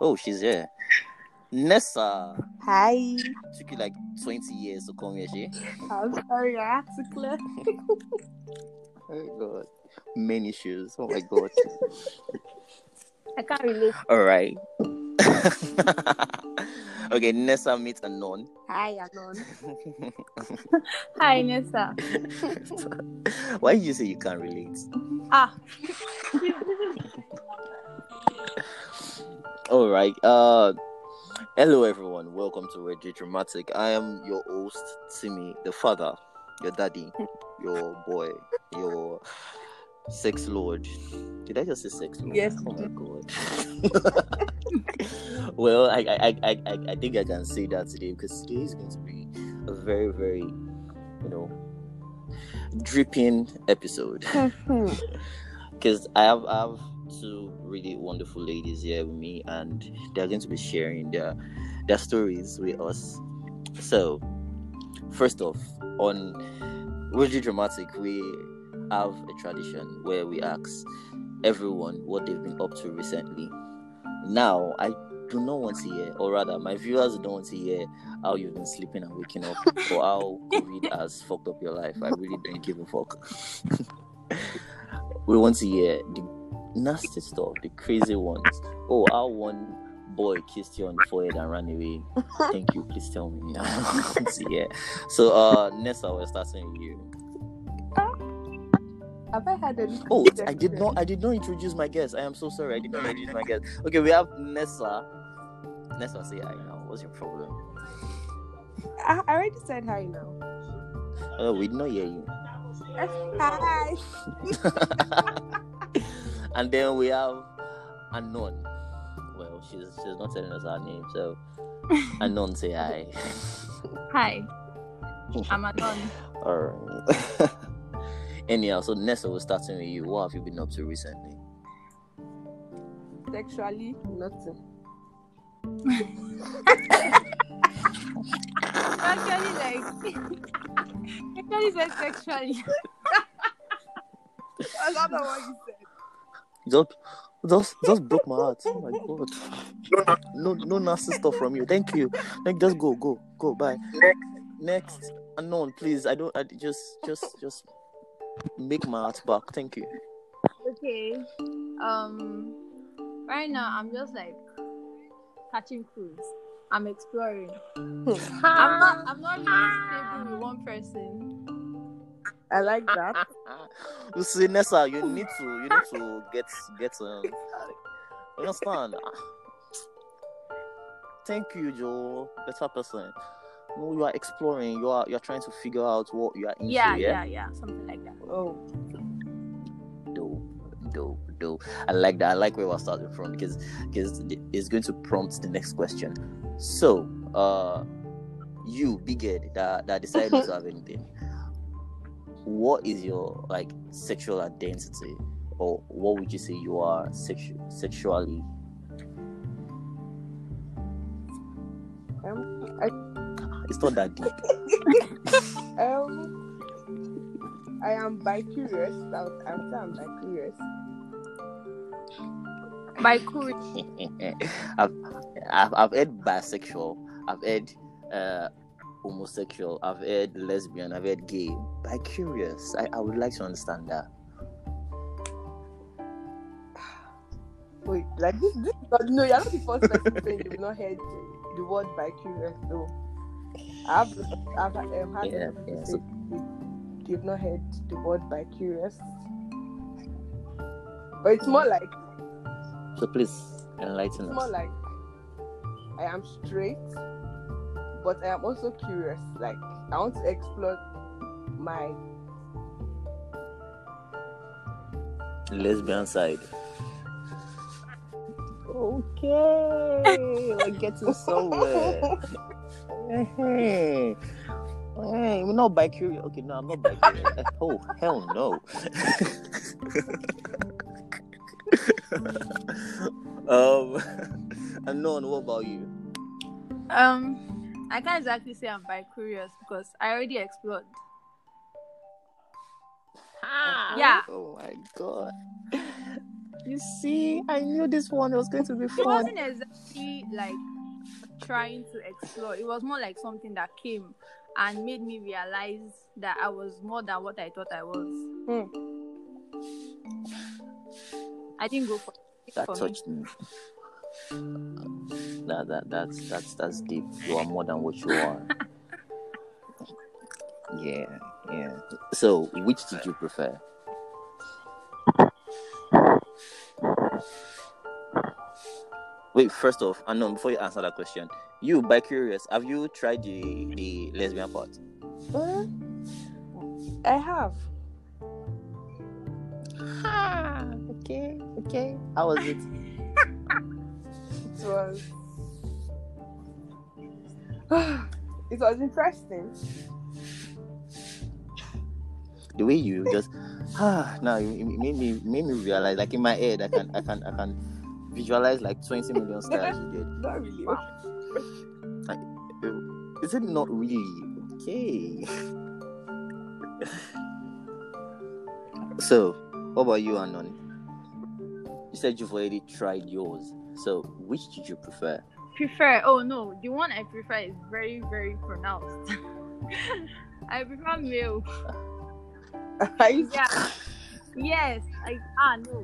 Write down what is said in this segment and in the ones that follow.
Oh, she's here. Nessa. Hi. Took you like 20 years to come here, she? I'm sorry, I had to clear. Oh, God. Many issues. Oh, my God. I can't relate. All right. okay, Nessa meets Anon. Hi, Anon. Hi, Nessa. Why did you say you can't relate? Ah, All right. Uh, hello everyone. Welcome to Radio Dramatic. I am your host, Timmy, the father, your daddy, your boy, your sex lord. Did I just say sex lord? Yes. Oh my god. well, I, I, I, I, I think I can say that today because today is going to be a very, very, you know, dripping episode. because I have I have two really wonderful ladies here with me, and they're going to be sharing their their stories with us. So, first off, on Radio Dramatic, we have a tradition where we ask everyone what they've been up to recently. Now, I do not want to hear, or rather, my viewers don't want to hear how you've been sleeping and waking up, or how COVID has fucked up your life. I really don't give a fuck. we want to hear the nasty stuff, the crazy ones. Oh, how one boy kissed you on the forehead and ran away. Thank you. Please tell me. I want to hear. So, uh, Nessa, we're starting with you. Have I had any? Oh, I did not. I did not introduce my guest. I am so sorry. I did not introduce my guest. Okay, we have Nessa. Nessa, say hi now. What's your problem? I, I already said hi now. Oh, we did not hear you. Hi. and then we have Anon. Well, she's she's not telling us her name, so Anon say hi. hi. I'm Anon. Alright. Anyhow, so Nessa, we're starting with you. What have you been up to recently? Sexually, nothing. Actually, like, actually said sexually. That's not what you said. Just, just, just broke my heart. Oh my god. No, no nasty stuff from you. Thank you. Like, just go, go, go. Bye. Next, Anon, please. I don't. I just, just, just make my heart back. Thank you. Okay. Um, right now I'm just like catching cruise. I'm exploring. I'm not. I'm not really stable with one person. I like that. You see, Nessa, you need to, you need to get, get. Um, understand? Thank you, Joe. Better person. No, you are exploring. You are, you are trying to figure out what you are into. Yeah, yeah. yeah, yeah, something like that. Oh, dope, dope, dope. I like that. I like where we're starting from because because it's going to prompt the next question. So, uh, you big head that that decided not to have anything. What is your like sexual identity, or what would you say you are sexu- sexually? um, I, It's not that deep. um, I am bi-curious. I'll, I'll say I'm bi-curious. By courage. I've, I've I've heard bisexual. I've heard uh, homosexual. I've heard lesbian. I've heard gay. By curious, I, I would like to understand that. Wait, like this, this no, you're not the first person saying you've not heard the word bi-curious, though. I've, I've um, had Yeah, yeah, say so- they've not heard the word bi-curious. But it's more like, So please enlighten it's more like I am straight, but I am also curious. Like, I want to explore my Lesbian side. Okay, we're getting somewhere. hey, hey, we're not bi curious. Okay, no, I'm not bi curious. oh, hell no. um, Anon. What about you? Um, I can't exactly say I'm bi curious because I already explored. Ah, Yeah. Oh my god. You see, I knew this one was going to be It fun. wasn't exactly like trying to explore. It was more like something that came and made me realize that I was more than what I thought I was. Hmm. I didn't go for That for me. me. That that that's that's that's deep. You are more than what you are. yeah, yeah. So, which did you prefer? Wait, first off, and no, before you answer that question, you by curious, have you tried the the lesbian part? Uh, I have. Ah, okay, okay. How was it? It was. it was interesting. the way you just ah now it, made me made me realize like in my head I can I can I can visualize like 20 million stars you did. Not really. Is it not really okay? so what about you Anon? You said you've already tried yours. So which did you prefer? prefer oh no the one i prefer is very very pronounced. I prefer male. Yeah. Yes like ah no.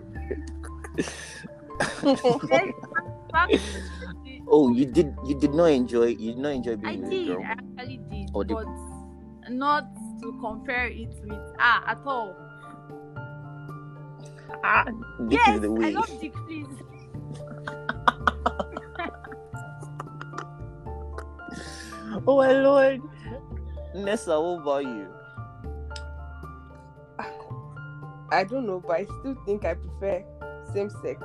Yes, back to the- Oh you did you did not enjoy you did not enjoy i being a did girl. i actually did Or the- but not to compare it with ah at all. Ah, this yes i love dick please Oh my lord. Nessa, what about you? I don't know, but I still think I prefer same sex.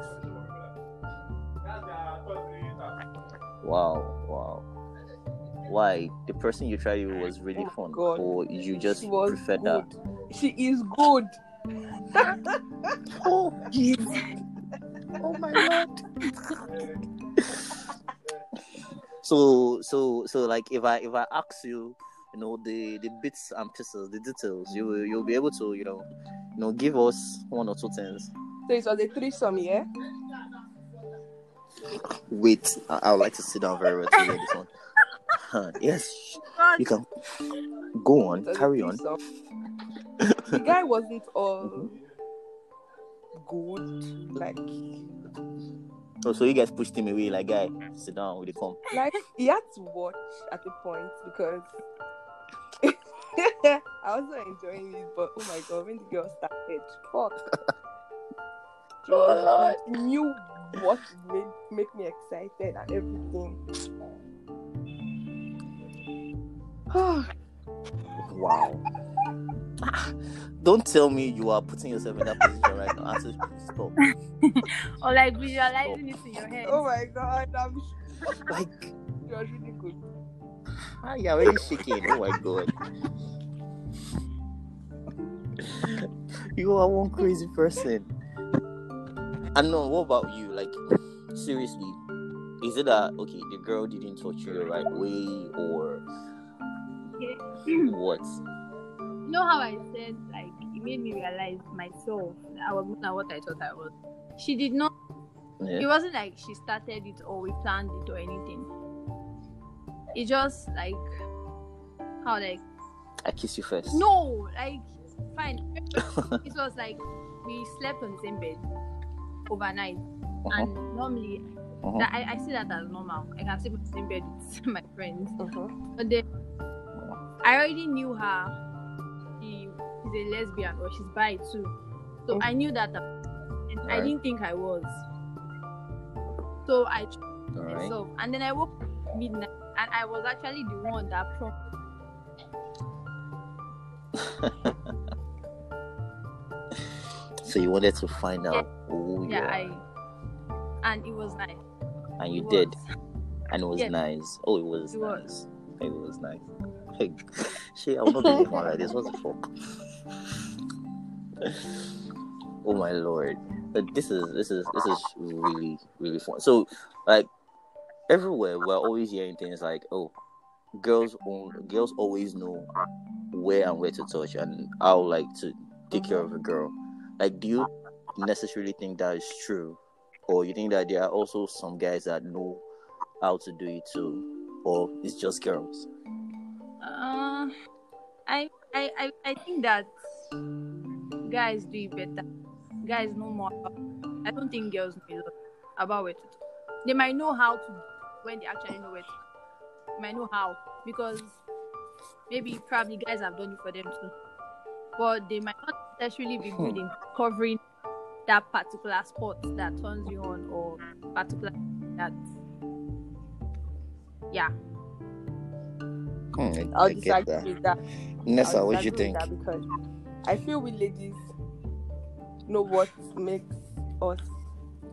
Wow, wow. Why? The person you tried with was really Oh fun, God. or you just She prefer that? She is good. Oh, oh my lord. so, so, so, like, if I if I ask you, you know, the the bits and pieces, the details, you will you'll be able to, you know, you know, give us one or two things. So it was a threesome, yeah? Wait, I, I would like to sit down very well to hear this one. Huh, yes, you can go on, It was a carry on. the guy wasn't all mm-hmm. good. Like, Oh, so you guys pushed him away, like, guy, sit down with the comp. like he had to watch at the point because I was not enjoying it, but oh my god, when the girl started, fuck. She was, she knew what made make me excited and everything. Wow. Ah, Don't tell me you are putting yourself in that position right now. Answer, stop. or like visualizing it in your head oh my god, I'm Like, you're really good. ah, you're already shaking. Oh my god. You are one crazy person. Anon, what about you? Like, seriously, is it that okay? The girl didn't touch you the right way, or what? You know how I said like it made me realize myself I was not what I thought I was. She did not. It wasn't like she started it or we planned it or anything. It just like how like I kiss you first. no like fine. it was like we slept on the same bed overnight, Uh-huh. and normally Uh-huh. that, I, I see that as normal. I can sleep on the same bed with my friends, Mhm. but then I already knew her. She is a lesbian or she's bi too. So Mm. I knew that and I Alright. didn't think I was. So I tried All right. myself and then I woke up midnight and I was actually the one that prompted So you wanted to find out who you yeah, are, I and it was nice. and you It did, was. and it was Yes. nice. Oh, it was It nice. was. It was nice. Hey, shit, I'm not doing one like this. What the fuck? Oh my lord! But this is this is this is really really fun. So, like everywhere, we're always hearing things like, "Oh, girls own girls always know where and where to touch and how like to take care of a girl." Like, do you necessarily think that is true, or you think that there are also some guys that know how to do it too, or it's just girls? Uh, I, I, I, I think that guys do it better. Guys know more. I don't think girls know a lot about where to. do. They might know how to when they actually know it. They might know how because maybe probably guys have done it for them too, but they might not necessarily be good in covering that particular sport that turns you on or particular that. Yeah. Hmm, I, I'll I get disagree that. with that. Nessa, I'll what do you disagree think? With that Because I feel we ladies know what makes us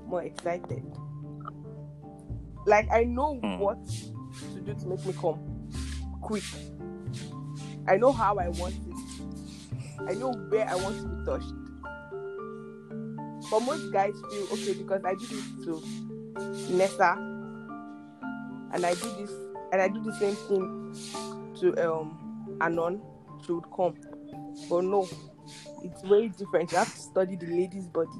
more excited. Like I know Hmm. what to do to make me come quick. I know how I want it. I know where I want to be touched. But most guys feel okay because I do this to Nessa and I do this and I do the same thing to um Anon, she would come. But no, it's very different. You have to study the lady's body.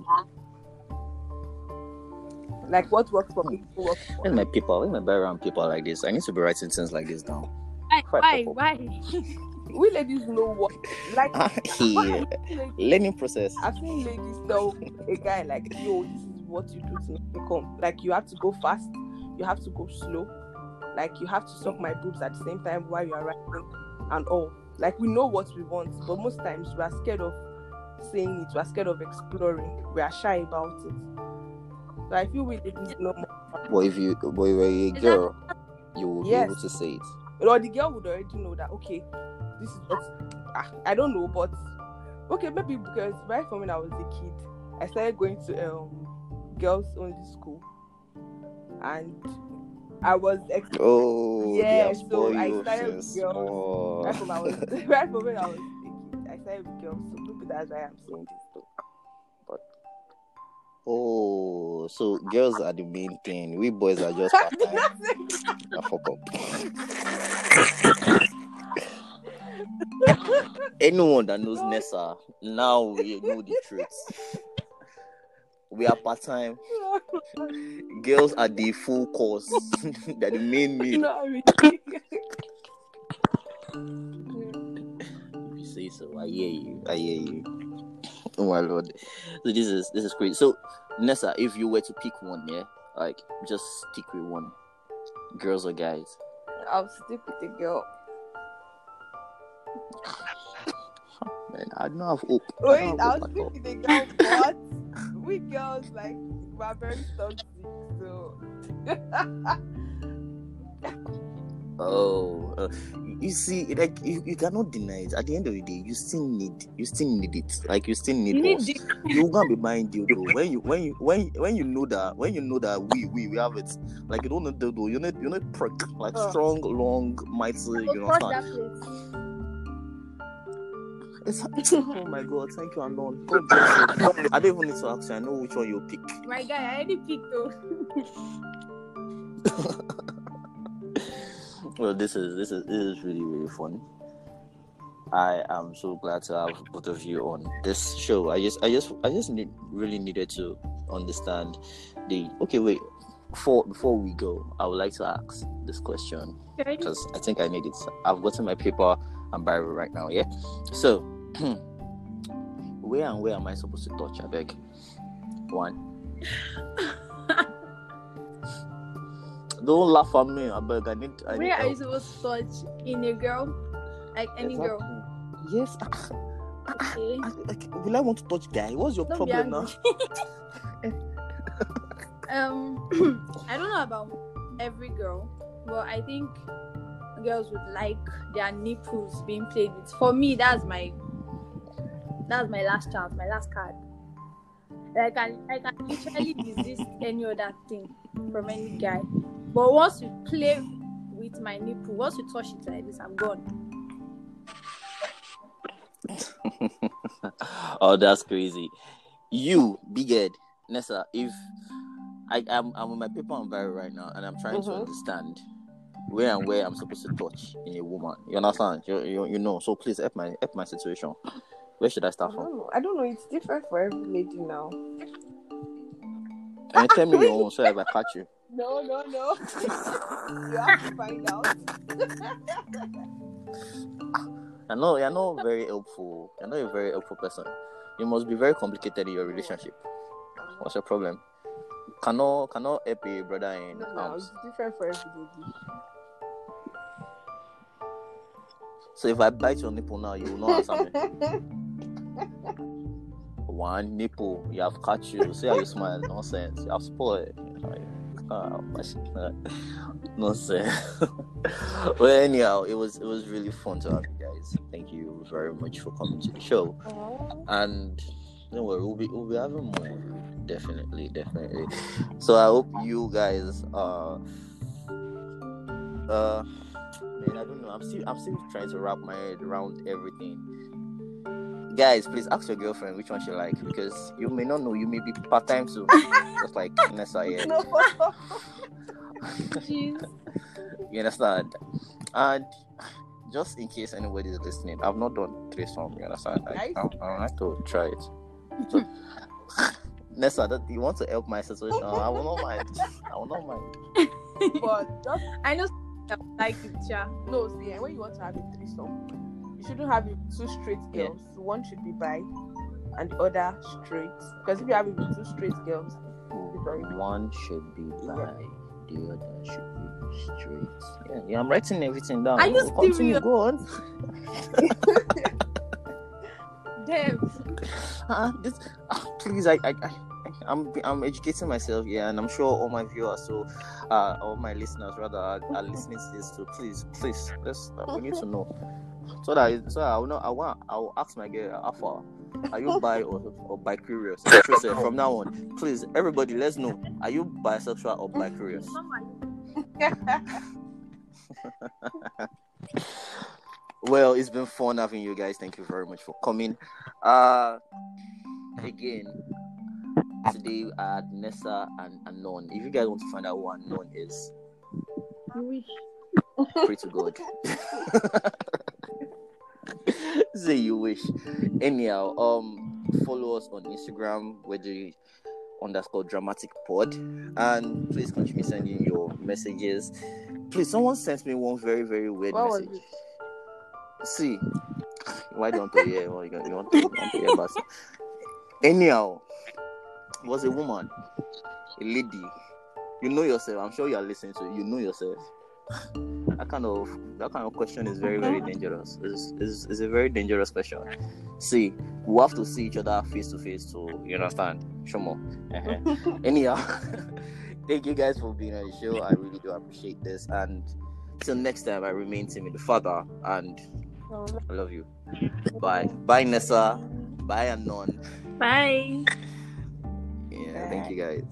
Like what works for people works for Where's my people? Where's my background people like this? I need to be writing things like this down. Why? Quite Why? purple. Why? we ladies know what like Ah, yeah. Learning process. I've seen ladies tell a guy like, yo, this is what you do to make me come. Like you have to go fast, you have to go slow, like you have to suck my boobs at the same time while you are writing and all. Like we know what we want, but most times we are scared of saying it, we are scared of exploring, we are shy about it. So I feel we ladies know more. But if you, but if you're a girl, you will Yes. be able to say it. Or the girl would already know that okay, this is what ah, I don't know, but okay, maybe because right from when I was a kid, I started going to um girls only school, and I was ex- Oh, Yeah, so I started with girls. right from I was right from when I was. I started with girls, so maybe that's why I'm saying this though. Oh, so girls are the main thing. We boys are just part time. I fuck up. Anyone that knows Nessa now we know the truth. We are part time. Girls are the full course. They're the main meal. Not really. If you say so, I hear you. I hear you. Oh my lord. So this is this is great. So Nessa, if you were to pick one, yeah, like just stick with one. Girls or guys? I'll stick with the girl. Man, I don't have hope. Wait, I'll hope stick with the girl, but we girls like we're very toxic, so Oh, uh, you see, like you, you cannot deny it. At the end of the day, you still need you still need it. Like you still need, You need us. dick. You're gonna be buying dildo when you when you when when you know that when you know that we we we have it. Like you don't need dildo. You need you need prick like Uh. strong, long, mighty. You Go It's, oh my god, thank you, Anon. God bless you. I don't even need to ask you. I know which one you'll pick. My guy, I already picked though. Well, this is this is this is really really fun. I am so glad to have both of you on this show. I just I just I just need, really needed to understand the okay wait before before we go I would like to ask this question Okay. because I think I need it. I've gotten my paper and Bible right now. Yeah, so where and where am I supposed to touch? I beg. One. Don't laugh at me. I beg. I need. I need Where are you supposed to touch? In a girl? Like any girl? Yes. Okay. I, I, will I want to touch guy? What's your Don't problem now? um, I don't know about every girl, but I think girls would like their nipples being played with. For me, that's my that's my last chance, my last card. Like I, I can literally resist any other thing from any guy. But once you play with my nipple, once you touch it like this, I'm gone. oh, that's crazy. You, big head, Nessa. If I am, I'm with my paper and Bible right now, and I'm trying to Mhm. understand where and where I'm supposed to touch in a woman. You understand? You, you, you know. So please help my help my situation. Where should I I start from? don't know. I don't know. It's different for every lady now. You tell me your own so if I catch you? No, no, no. you have to find out. I know you're not very helpful. You're not a very helpful person. You must be very complicated in your relationship. What's your problem? Cannot cannot help a brother in No, no, it's different for every lady. So if I bite your nipple now, you will not answer me. One nipple, you have catch you. See how you smile. Nonsense. You have spoiled. Like, ah, uh, Nonsense. well, anyhow, it was it was really fun to have you guys. Thank you very much for coming to the show. And don't worry, we'll be we'll be having more. Definitely, definitely. So I hope you guys uh uh man, I don't know. I'm still I'm still trying to wrap my head around everything. Guys, please ask your girlfriend which one she like because you may not know. You may be part time too, just like Nessa here. no. You understand? And just in case anybody is listening, I've not done three threesome. You understand? I, Nice. I, I would like to try it. So, Nessa, that you want to help my situation? I will not mind. I will not mind. but just I know I like it, yeah. no, see, and when you want to have a threesome, you shouldn't have it with two straight Yeah. girls. One should be bi, and the other straight. Because if you have it with two straight girls, One should be by, the other should be straight. Yeah, yeah I'm writing everything down. Are you Continue, serious? Go on. Damn. Uh, this, uh, please, I, I, I, I'm, I'm educating myself, yeah, and I'm sure all my viewers, so, uh, all my listeners rather, are, are listening to this. So please, please, let's, uh, we need to know, so that, so that I will know. I want, I will ask my girl, how far are you bi or, or bi curious? From now on, please, everybody, let's know, are you bisexual or bi curious? Well, it's been fun having you guys. Thank you very much for coming. Uh, again, today I had Nessa and Anon. If you guys want to find out who Anon is, You wish. pray to God. Say you wish. Anyhow, um, follow us on Instagram, where the underscore dramatic pod, and please continue sending your messages. Please, someone sent me one very very weird What message. See, why do you want to hear? Well, you you want to, you want to hear about. Anyhow, it was a woman, a lady. You know yourself. I'm sure you are listening to it. You know yourself. That kind of that kind of question is very very dangerous. It's, it's, it's a very dangerous question. See, we have to see each other face to face to you understand. Shomo. Uh-huh. Anyhow, thank you guys for being on the show. I really do appreciate this. And till next time, I remain Timmy the father, and I love you. Bye. Bye, Nessa. Bye, Anon. Bye. Yeah, thank you guys.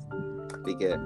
Take care.